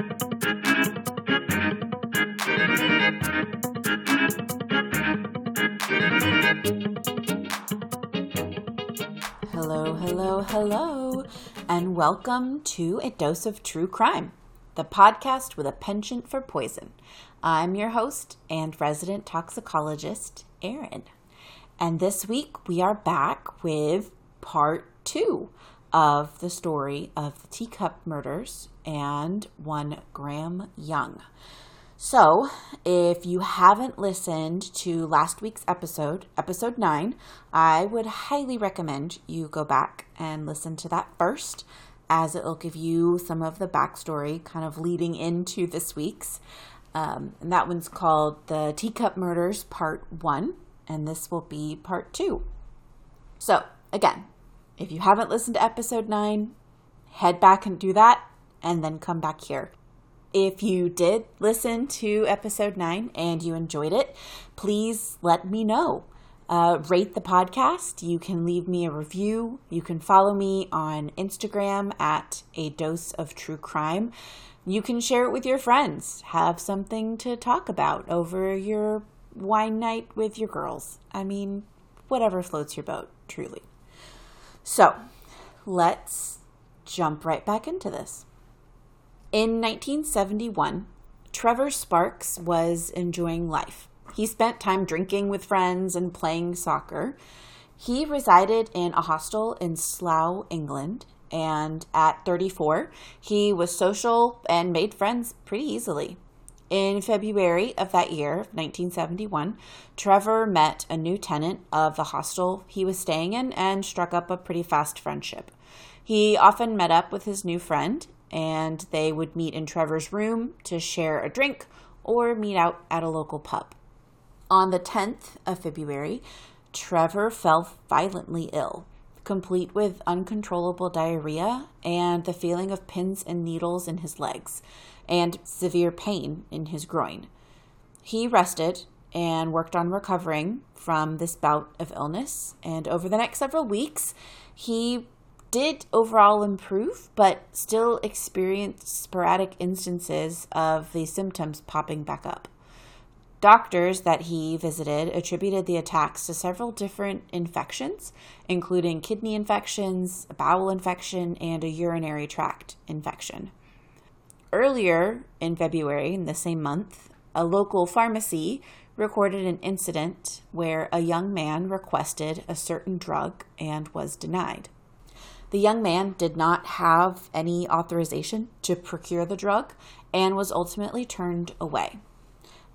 Hello, hello, hello, and welcome to A Dose of True Crime, the podcast with a penchant for poison. I'm your host and resident toxicologist, Erin. And this week we are back with part two of the story of the teacup murders and one Graham Young. So, if you haven't listened to last week's episode, episode 9, I would highly recommend you go back and listen to that first, as it'll give you some of the backstory kind of leading into this week's. Um, and that one's called The Teacup Murders Part 1, and this will be Part 2. So, again, if you haven't listened to episode 9, head back and do that, and then come back here. If you did listen to episode 9 and you enjoyed it, please let me know. Uh, rate the podcast. You can leave me a review. You can follow me on Instagram at a dose of true crime. You can share it with your friends. Have something to talk about over your wine night with your girls. I mean, whatever floats your boat, truly. So, let's jump right back into this. In 1971, Trevor Sparks was enjoying life. He spent time drinking with friends and playing soccer. He resided in a hostel in Slough, England, and at 34, he was social and made friends pretty easily. In February of that year, 1971, Trevor met a new tenant of the hostel he was staying in and struck up a pretty fast friendship. He often met up with his new friend and they would meet in Trevor's room to share a drink or meet out at a local pub. On the 10th of February, Trevor fell violently ill, complete with uncontrollable diarrhea and the feeling of pins and needles in his legs, and severe pain in his groin. He rested and worked on recovering from this bout of illness, and over the next several weeks, he did overall improve, but still experienced sporadic instances of the symptoms popping back up. Doctors that he visited attributed the attacks to several different infections, including kidney infections, a bowel infection, and a urinary tract infection. Earlier in February, in the same month, a local pharmacy recorded an incident where a young man requested a certain drug and was denied. The young man did not have any authorization to procure the drug and was ultimately turned away.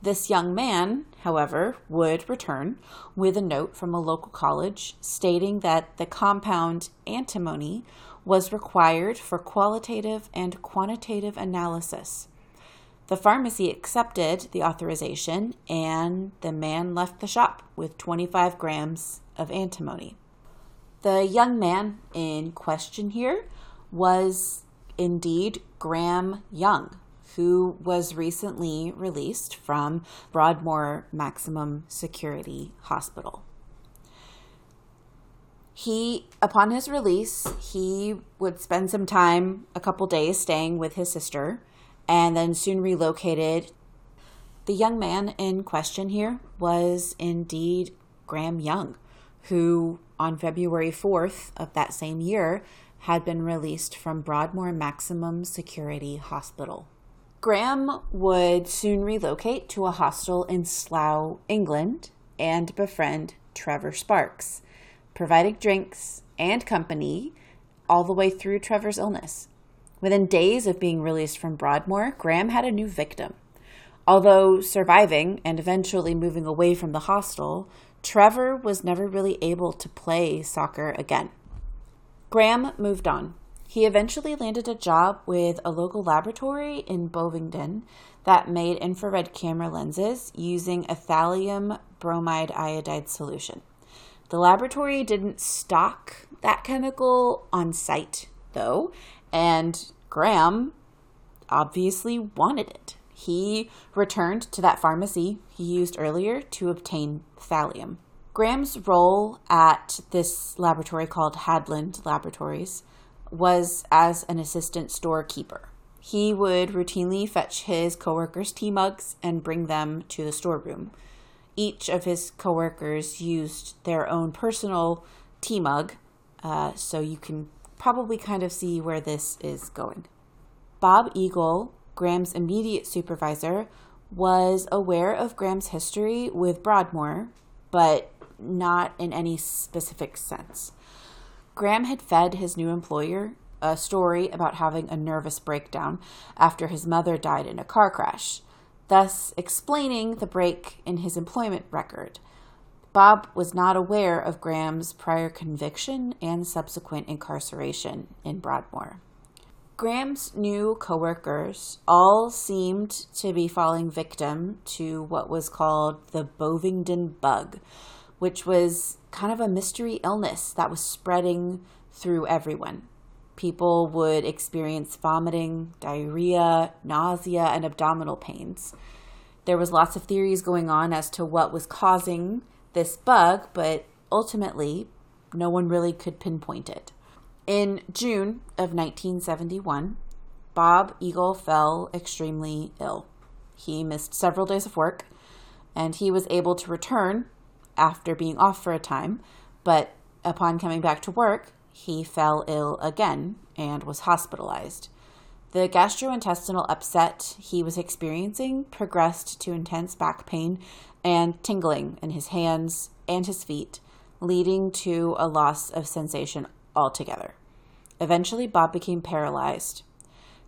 This young man, however, would return with a note from a local college stating that the compound antimony was required for qualitative and quantitative analysis. The pharmacy accepted the authorization, and the man left the shop with 25 grams of antimony. The young man in question here was indeed Graham Young, who was recently released from Broadmoor Maximum Security Hospital. He, upon his release, he would spend some time, a couple days, staying with his sister, and then soon relocated. The young man in question here was indeed Graham Young, who on February 4th of that same year had been released from Broadmoor Maximum Security Hospital. Graham would soon relocate to a hostel in Slough, England, and befriend Trevor Sparks, providing drinks and company all the way through Trevor's illness. Within days of being released from Broadmoor, Graham had a new victim. Although surviving and eventually moving away from the hostel, Trevor was never really able to play soccer again. Graham moved on. He eventually landed a job with a local laboratory in Bovingdon that made infrared camera lenses using a thallium bromide iodide solution. The laboratory didn't stock that chemical on site, though, and Graham obviously wanted it he returned to that pharmacy he used earlier to obtain thallium. Graham's role at this laboratory called Hadland Laboratories was as an assistant storekeeper. He would routinely fetch his coworkers' tea mugs and bring them to the storeroom. Each of his coworkers used their own personal tea mug, uh, so you can probably kind of see where this is going. Bob Eagle, Graham's immediate supervisor, was aware of Graham's history with Broadmoor, but not in any specific sense. Graham had fed his new employer a story about having a nervous breakdown after his mother died in a car crash, thus explaining the break in his employment record. Bob was not aware of Graham's prior conviction and subsequent incarceration in Broadmoor. Graham's new coworkers all seemed to be falling victim to what was called the Bovingdon bug, which was kind of a mystery illness that was spreading through everyone. People would experience vomiting, diarrhea, nausea, and abdominal pains. There was lots of theories going on as to what was causing this bug, but ultimately, no one really could pinpoint it. In June of 1971, Bob Eagle fell extremely ill. He missed several days of work and he was able to return after being off for a time, but upon coming back to work, he fell ill again and was hospitalized. The gastrointestinal upset he was experiencing progressed to intense back pain and tingling in his hands and his feet, leading to a loss of sensation altogether. Eventually, Bob became paralyzed.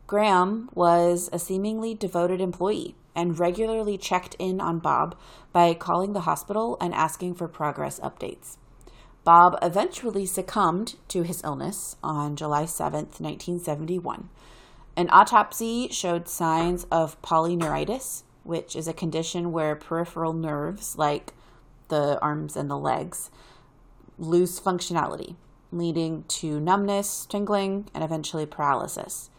Graham was a seemingly devoted employee and regularly checked in on Bob by calling the hospital and asking for progress updates. Bob eventually succumbed to his illness on July 7, 1971. An autopsy showed signs of polyneuritis, which is a condition where peripheral nerves, like the arms and the legs, lose functionality, leading to numbness, tingling, and eventually paralysis.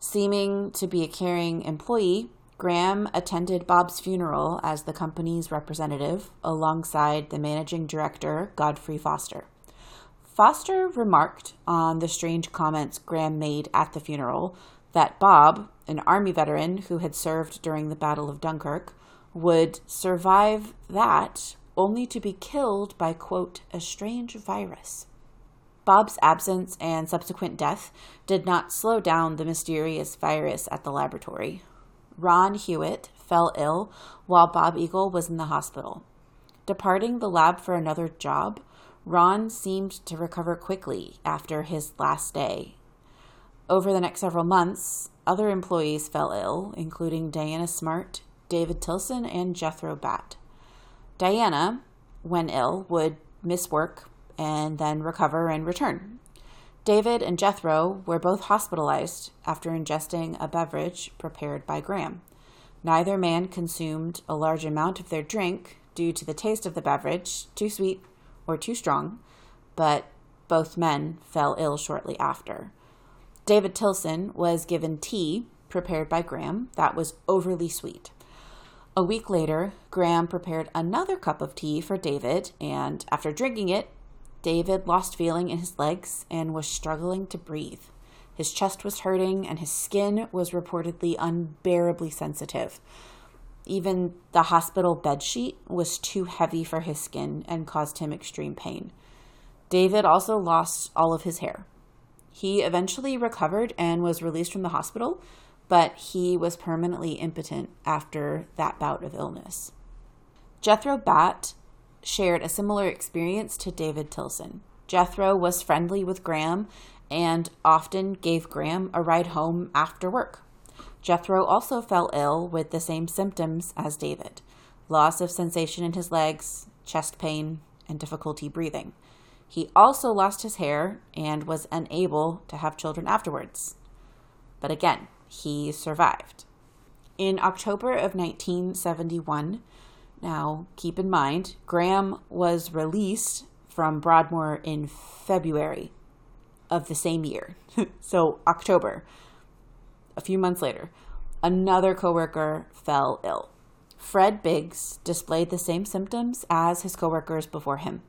Seeming to be a caring employee, Graham attended Bob's funeral as the company's representative alongside the managing director, Godfrey Foster. Foster remarked on the strange comments Graham made at the funeral that Bob, an Army veteran who had served during the Battle of Dunkirk, would survive that only to be killed by, quote, a strange virus. Bob's absence and subsequent death did not slow down the mysterious virus at the laboratory. Ron Hewitt fell ill while Bob Eagle was in the hospital. Departing the lab for another job, Ron seemed to recover quickly after his last day. Over the next several months, other employees fell ill, including Diana Smart, David Tilson, and Jethro Batt. Diana, when ill, would miss work and then recover and return. David and Jethro were both hospitalized after ingesting a beverage prepared by Graham. Neither man consumed a large amount of their drink due to the taste of the beverage, too sweet or too strong, but both men fell ill shortly after. David Tilson was given tea prepared by Graham that was overly sweet. A week later, Graham prepared another cup of tea for David, and after drinking it, David lost feeling in his legs and was struggling to breathe. His chest was hurting and his skin was reportedly unbearably sensitive. Even the hospital bedsheet was too heavy for his skin and caused him extreme pain. David also lost all of his hair. He eventually recovered and was released from the hospital, but he was permanently impotent after that bout of illness. Jethro Batt shared a similar experience to David Tilson. Jethro was friendly with Graham and often gave Graham a ride home after work. Jethro also fell ill with the same symptoms as David loss of sensation in his legs, chest pain, and difficulty breathing. He also lost his hair and was unable to have children afterwards. But again, he survived. In October of 1971, now, keep in mind, Graham was released from Broadmoor in February of the same year. so, October, a few months later, another coworker fell ill. Fred Biggs displayed the same symptoms as his coworkers before him,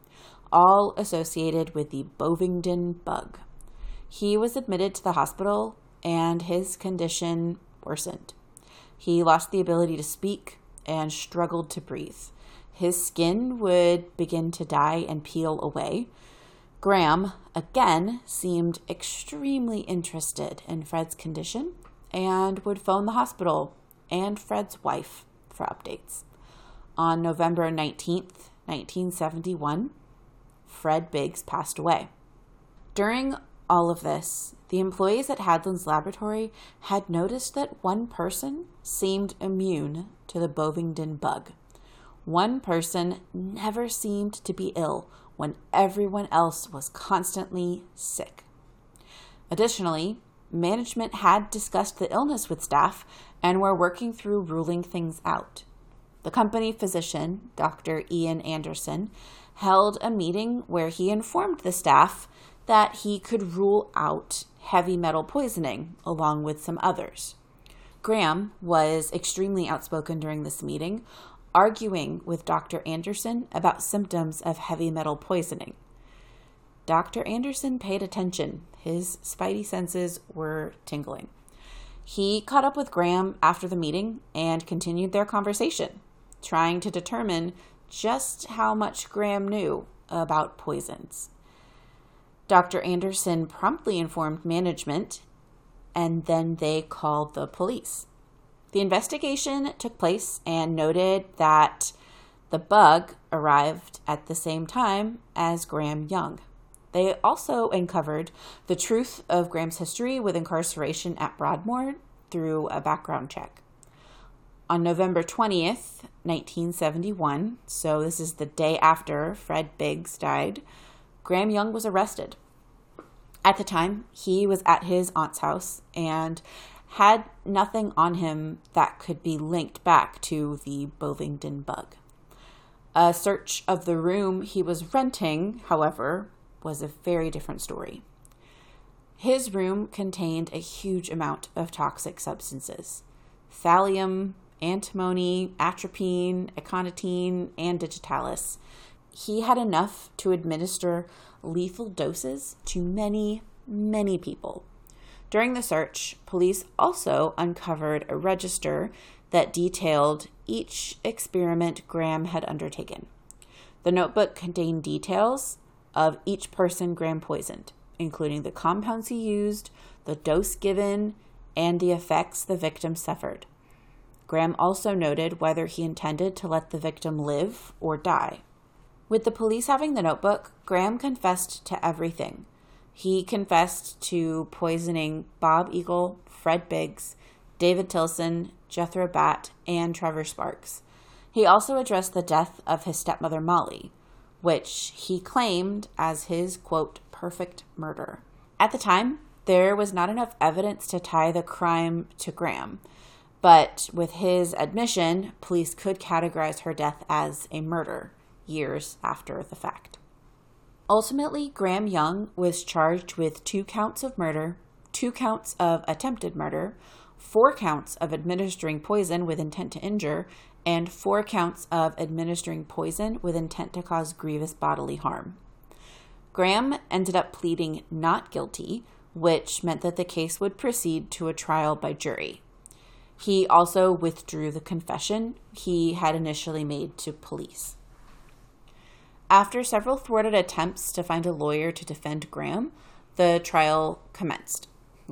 all associated with the Bovingdon bug. He was admitted to the hospital and his condition worsened. He lost the ability to speak and struggled to breathe. His skin would begin to die and peel away. Graham, again, seemed extremely interested in Fred's condition and would phone the hospital and Fred's wife for updates. On November 19th, 1971, Fred Biggs passed away. During all of this, the employees at Hadland's laboratory had noticed that one person seemed immune to the Bovingdon bug. One person never seemed to be ill when everyone else was constantly sick. Additionally, management had discussed the illness with staff and were working through ruling things out. The company physician, Dr. Ian Anderson, held a meeting where he informed the staff that he could rule out heavy metal poisoning along with some others. Graham was extremely outspoken during this meeting, arguing with Dr. Anderson about symptoms of heavy metal poisoning. Dr. Anderson paid attention. His spidey senses were tingling. He caught up with Graham after the meeting and continued their conversation, trying to determine just how much Graham knew about poisons. Dr. Anderson promptly informed management, and then they called the police. The investigation took place and noted that the bug arrived at the same time as Graham Young. They also uncovered the truth of Graham's history with incarceration at Broadmoor through a background check. On November 20th, 1971, so this is the day after Fred Biggs died, Graham Young was arrested. At the time, he was at his aunt's house and had nothing on him that could be linked back to the Bovingdon bug. A search of the room he was renting, however, was a very different story. His room contained a huge amount of toxic substances thallium, antimony, atropine, aconitine, and digitalis. He had enough to administer lethal doses to many, many people. During the search, police also uncovered a register that detailed each experiment Graham had undertaken. The notebook contained details of each person Graham poisoned, including the compounds he used, the dose given, and the effects the victim suffered. Graham also noted whether he intended to let the victim live or die. With the police having the notebook, Graham confessed to everything, he confessed to poisoning Bob Eagle, Fred Biggs, David Tilson, Jethro Batt, and Trevor Sparks. He also addressed the death of his stepmother Molly, which he claimed as his, quote, perfect murder. At the time, there was not enough evidence to tie the crime to Graham, but with his admission, police could categorize her death as a murder years after the fact. Ultimately, Graham Young was charged with two counts of murder, two counts of attempted murder, four counts of administering poison with intent to injure, and four counts of administering poison with intent to cause grievous bodily harm. Graham ended up pleading not guilty, which meant that the case would proceed to a trial by jury. He also withdrew the confession he had initially made to police. After several thwarted attempts to find a lawyer to defend Graham, the trial commenced.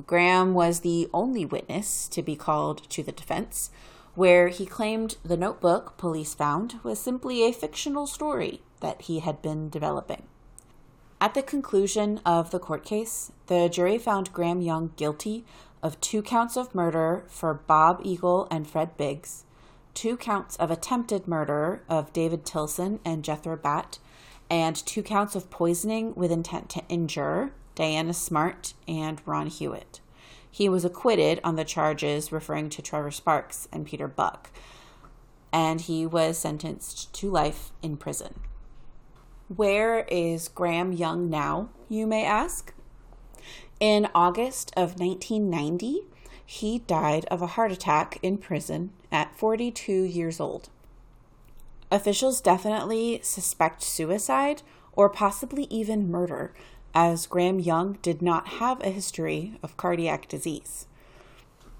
Graham was the only witness to be called to the defense, where he claimed the notebook police found was simply a fictional story that he had been developing. At the conclusion of the court case, the jury found Graham Young guilty of two counts of murder for Bob Eagle and Fred Biggs, two counts of attempted murder of David Tilson and Jethro Batt, and two counts of poisoning with intent to injure Diana Smart and Ron Hewitt. He was acquitted on the charges referring to Trevor Sparks and Peter Buck, and he was sentenced to life in prison. Where is Graham Young now, you may ask? In August of 1990, he died of a heart attack in prison at 42 years old. Officials definitely suspect suicide or possibly even murder, as Graham Young did not have a history of cardiac disease.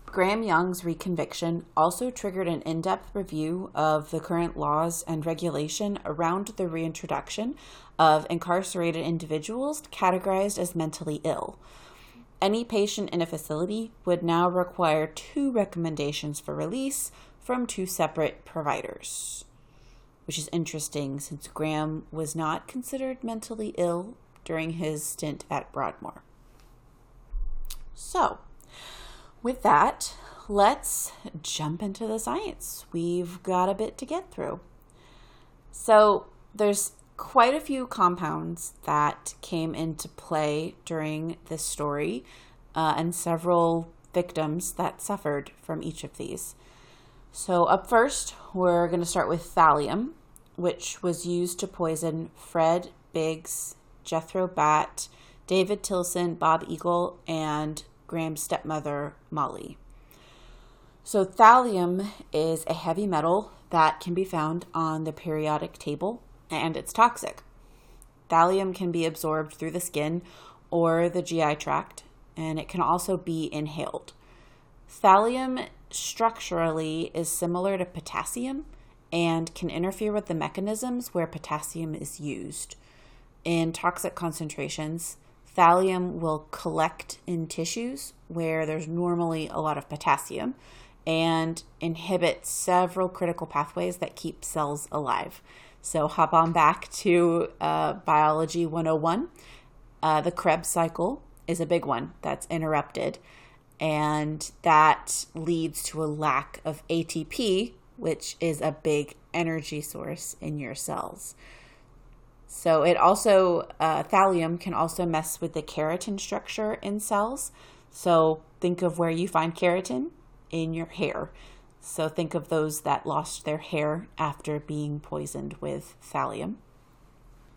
Graham Young's reconviction also triggered an in depth review of the current laws and regulation around the reintroduction of incarcerated individuals categorized as mentally ill. Any patient in a facility would now require two recommendations for release from two separate providers, which is interesting since Graham was not considered mentally ill during his stint at Broadmoor. So, with that, let's jump into the science. We've got a bit to get through. So, there's quite a few compounds that came into play during this story, uh, and several victims that suffered from each of these. So, up first, we're going to start with thallium, which was used to poison Fred Biggs, Jethro Batt, David Tilson, Bob Eagle, and Graham's stepmother, Molly. So, thallium is a heavy metal that can be found on the periodic table and it's toxic. Thallium can be absorbed through the skin or the GI tract, and it can also be inhaled. Thallium structurally is similar to potassium and can interfere with the mechanisms where potassium is used. In toxic concentrations, thallium will collect in tissues where there's normally a lot of potassium and inhibit several critical pathways that keep cells alive. So, hop on back to uh, Biology 101. Uh, the Krebs cycle is a big one that's interrupted and that leads to a lack of ATP, which is a big energy source in your cells. So it also uh, thallium can also mess with the keratin structure in cells. So think of where you find keratin in your hair. So think of those that lost their hair after being poisoned with thallium.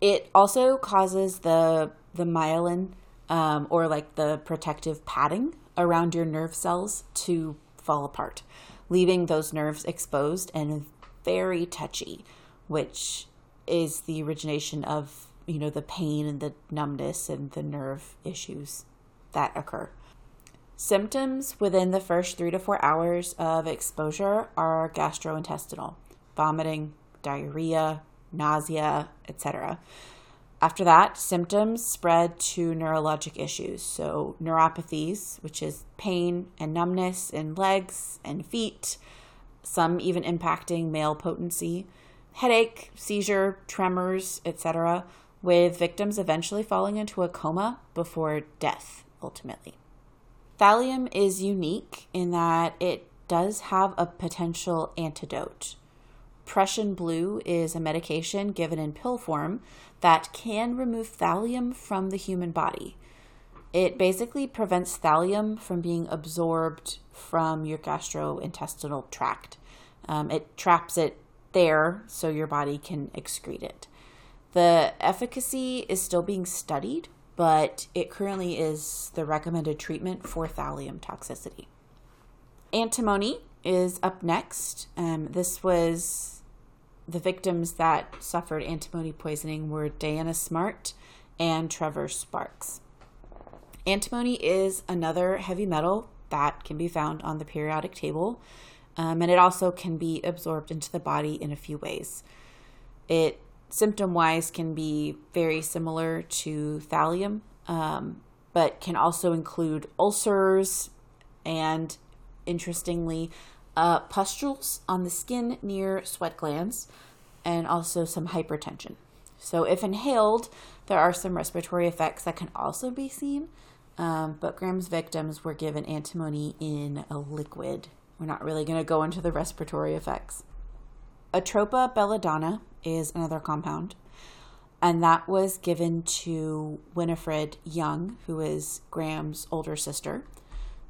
It also causes the the myelin um, or like the protective padding around your nerve cells to fall apart, leaving those nerves exposed and very touchy, which is the origination of, you know, the pain and the numbness and the nerve issues that occur. Symptoms within the first three to four hours of exposure are gastrointestinal, vomiting, diarrhea, nausea, etc. After that, symptoms spread to neurologic issues. So, neuropathies, which is pain and numbness in legs and feet, some even impacting male potency, headache, seizure, tremors, etc., with victims eventually falling into a coma before death, ultimately. Thallium is unique in that it does have a potential antidote. Prussian blue is a medication given in pill form that can remove thallium from the human body. It basically prevents thallium from being absorbed from your gastrointestinal tract. Um, it traps it there so your body can excrete it. The efficacy is still being studied, but it currently is the recommended treatment for thallium toxicity. Antimony is up next. Um, this was the victims that suffered antimony poisoning were Diana Smart and Trevor Sparks. Antimony is another heavy metal that can be found on the periodic table, um, and it also can be absorbed into the body in a few ways. It symptom wise can be very similar to thallium, um, but can also include ulcers and, interestingly, uh, pustules on the skin near sweat glands, and also some hypertension. So, if inhaled, there are some respiratory effects that can also be seen, um, but Graham's victims were given antimony in a liquid. We're not really going to go into the respiratory effects. Atropa belladonna is another compound, and that was given to Winifred Young, who is Graham's older sister.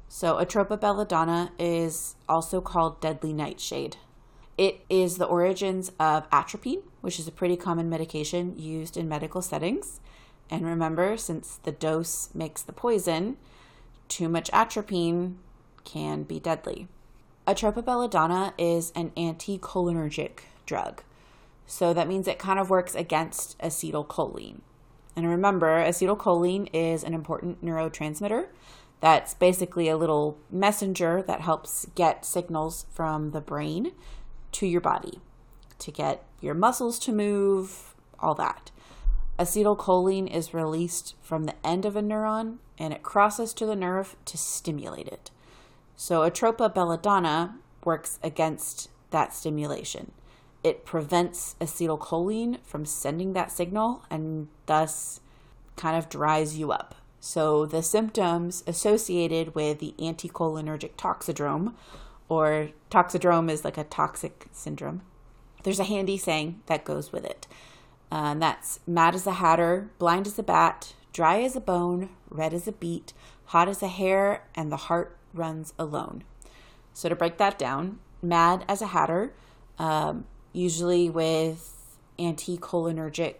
So, Atropa belladonna is also called deadly nightshade. It is the origins of atropine, which is a pretty common medication used in medical settings. And remember, since the dose makes the poison, too much atropine can be deadly. Atropa belladonna is an anticholinergic drug. So that means it kind of works against acetylcholine. And remember, acetylcholine is an important neurotransmitter that's basically a little messenger that helps get signals from the brain to your body to get your muscles to move, all that. Acetylcholine is released from the end of a neuron and it crosses to the nerve to stimulate it. So, atropa belladonna works against that stimulation. It prevents acetylcholine from sending that signal and thus kind of dries you up. So, the symptoms associated with the anticholinergic toxidrome, or toxidrome is like a toxic syndrome. There's a handy saying that goes with it. Uh, and that's mad as a hatter, blind as a bat, dry as a bone, red as a beet, hot as a hare, and the heart runs alone. So, to break that down, mad as a hatter, um, usually with anticholinergic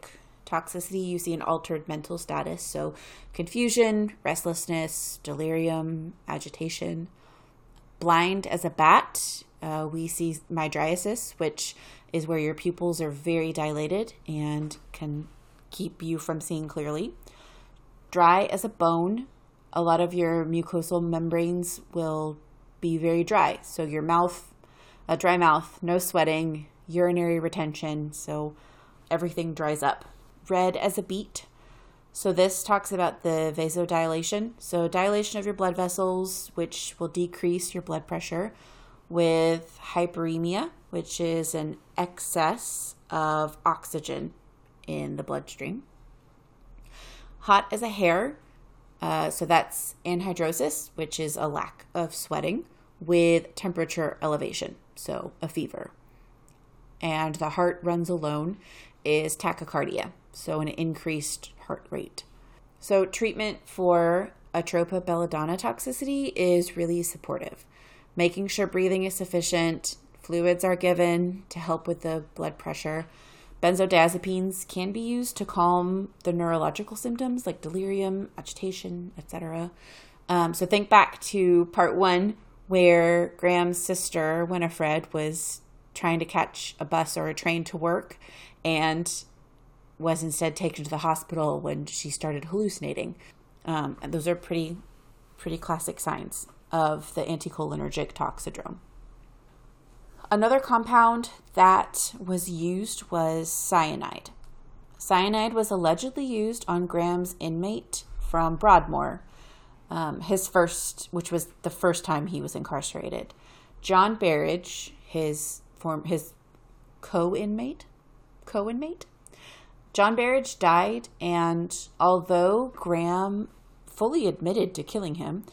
toxicity, you see an altered mental status. So, confusion, restlessness, delirium, agitation. Blind as a bat, uh, we see mydriasis, which is where your pupils are very dilated and can keep you from seeing clearly. Dry as a bone, a lot of your mucosal membranes will be very dry. So, your mouth, a dry mouth, no sweating, urinary retention. So, everything dries up red as a beet. So this talks about the vasodilation. So dilation of your blood vessels, which will decrease your blood pressure, with hyperemia, which is an excess of oxygen in the bloodstream. Hot as a hare, uh, so that's anhidrosis, which is a lack of sweating with temperature elevation, so a fever. And the heart runs alone is tachycardia, so an increased heart rate. So, treatment for atropa belladonna toxicity is really supportive. Making sure breathing is sufficient, fluids are given to help with the blood pressure. Benzodiazepines can be used to calm the neurological symptoms like delirium, agitation, etc. Um, so think back to part one where Graham's sister, Winifred, was trying to catch a bus or a train to work and was instead taken to the hospital when she started hallucinating. Um, and those are pretty, pretty classic signs of the anticholinergic toxidrome. Another compound that was used was cyanide. Cyanide was allegedly used on Graham's inmate from Broadmoor, um, his first, which was the first time he was incarcerated. John Berridge, his form, his co-inmate, co-inmate, John Berridge died, and although Graham fully admitted to killing him,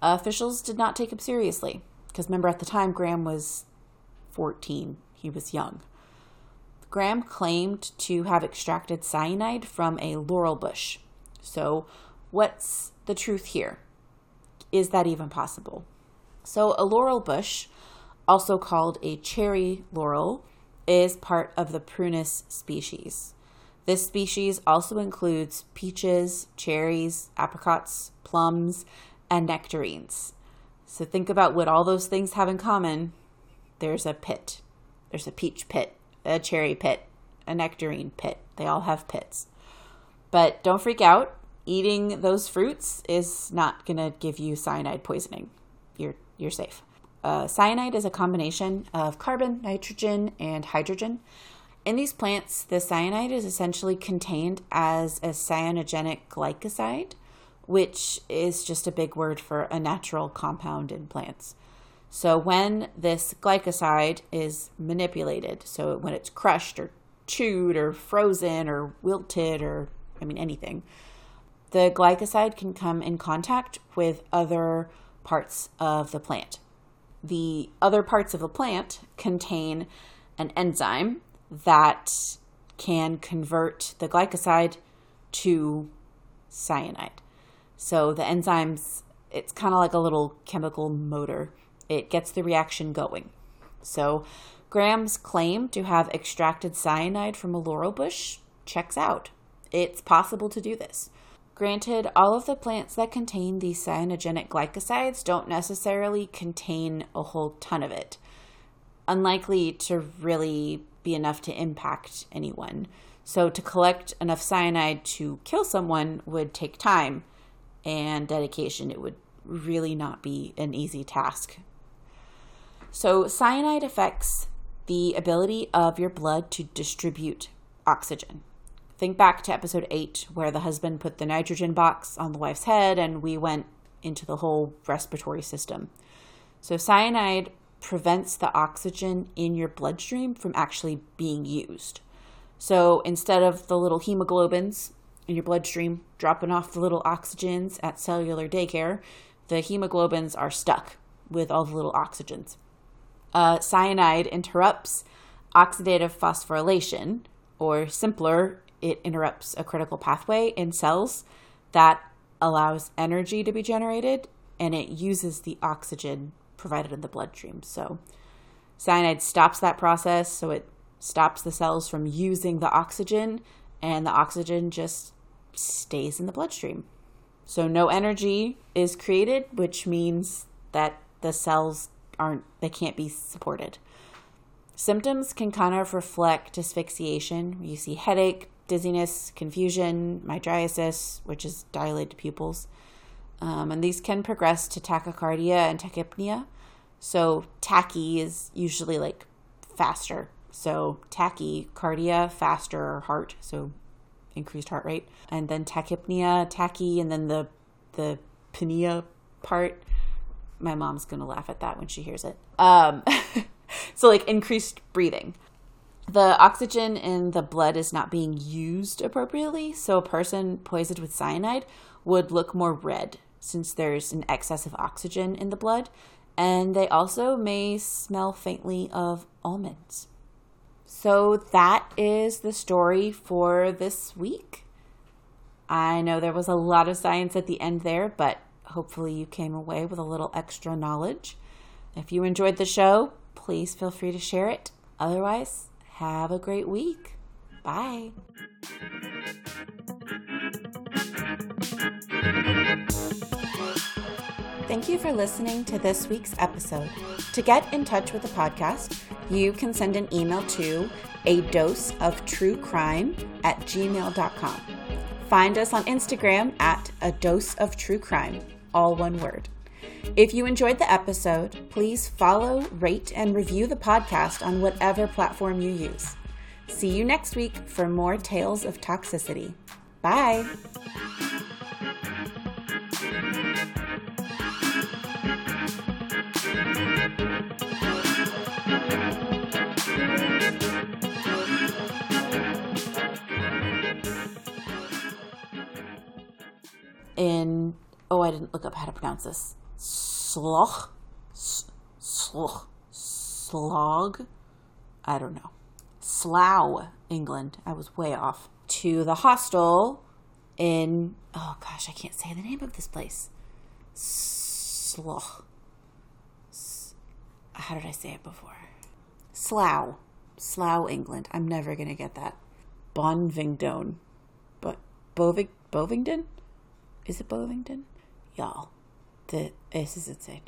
officials did not take him seriously. Because remember, at the time, Graham was 14, he was young. Graham claimed to have extracted cyanide from a laurel bush. So, what's the truth here? Is that even possible? So, a laurel bush, also called a cherry laurel, is part of the Prunus species. This species also includes peaches, cherries, apricots, plums, and nectarines. So think about what all those things have in common. There's a pit. There's a peach pit, a cherry pit, a nectarine pit. They all have pits. But don't freak out. Eating those fruits is not going to give you cyanide poisoning. You're you're safe. Uh, cyanide is a combination of carbon, nitrogen, and hydrogen. In these plants, the cyanide is essentially contained as a cyanogenic glycoside, which is just a big word for a natural compound in plants. So, when this glycoside is manipulated, so when it's crushed or chewed or frozen or wilted or, I mean, anything, the glycoside can come in contact with other parts of the plant. The other parts of the plant contain an enzyme that can convert the glycoside to cyanide. So the enzymes, it's kind of like a little chemical motor. It gets the reaction going. So Graham's claim to have extracted cyanide from a laurel bush checks out. It's possible to do this. Granted, all of the plants that contain these cyanogenic glycosides don't necessarily contain a whole ton of it. Unlikely to really be enough to impact anyone. So, to collect enough cyanide to kill someone would take time and dedication. It would really not be an easy task. So, cyanide affects the ability of your blood to distribute oxygen. Think back to episode 8, where the husband put the nitrogen box on the wife's head and we went into the whole respiratory system. So, cyanide prevents the oxygen in your bloodstream from actually being used. So, instead of the little hemoglobins in your bloodstream dropping off the little oxygens at cellular daycare, the hemoglobins are stuck with all the little oxygens. Uh, cyanide interrupts oxidative phosphorylation, or simpler, it interrupts a critical pathway in cells that allows energy to be generated and it uses the oxygen provided in the bloodstream. So, cyanide stops that process, so it stops the cells from using the oxygen, and the oxygen just stays in the bloodstream. So, no energy is created, which means that the cells aren't, they can't be supported. Symptoms can kind of reflect asphyxiation. You see headache, dizziness, confusion, mydriasis, which is dilated pupils. Um, and these can progress to tachycardia and tachypnea. So, tachy is usually like faster. So, tachycardia, faster heart, so increased heart rate. And then tachypnea, tachy, and then the the pnea part. My mom's gonna laugh at that when she hears it. Um, so, like increased breathing the oxygen in the blood is not being used appropriately, so a person poisoned with cyanide would look more red since there's an excess of oxygen in the blood, and they also may smell faintly of almonds. So that is the story for this week. I know there was a lot of science at the end there, but hopefully you came away with a little extra knowledge. If you enjoyed the show, please feel free to share it. Otherwise, have a great week. Bye. Thank you for listening to this week's episode. To get in touch with the podcast, you can send an email to a dose of true crime at gmail.com. Find us on Instagram at a dose of true crime, all one word. If you enjoyed the episode, please follow, rate, and review the podcast on whatever platform you use. See you next week for more tales of toxicity. Bye. Oh I didn't look up how to pronounce this sloch, sloch, slog. I don't know. Slough, England. I was way off. To the hostel in, oh gosh, I can't say the name of this place. Slough. How did I say it before? Slough. Slough, England. I'm never going to get that. Bonvingdon. But Boving, Bovingdon? Is it Bovingdon? Y'all the this is insane.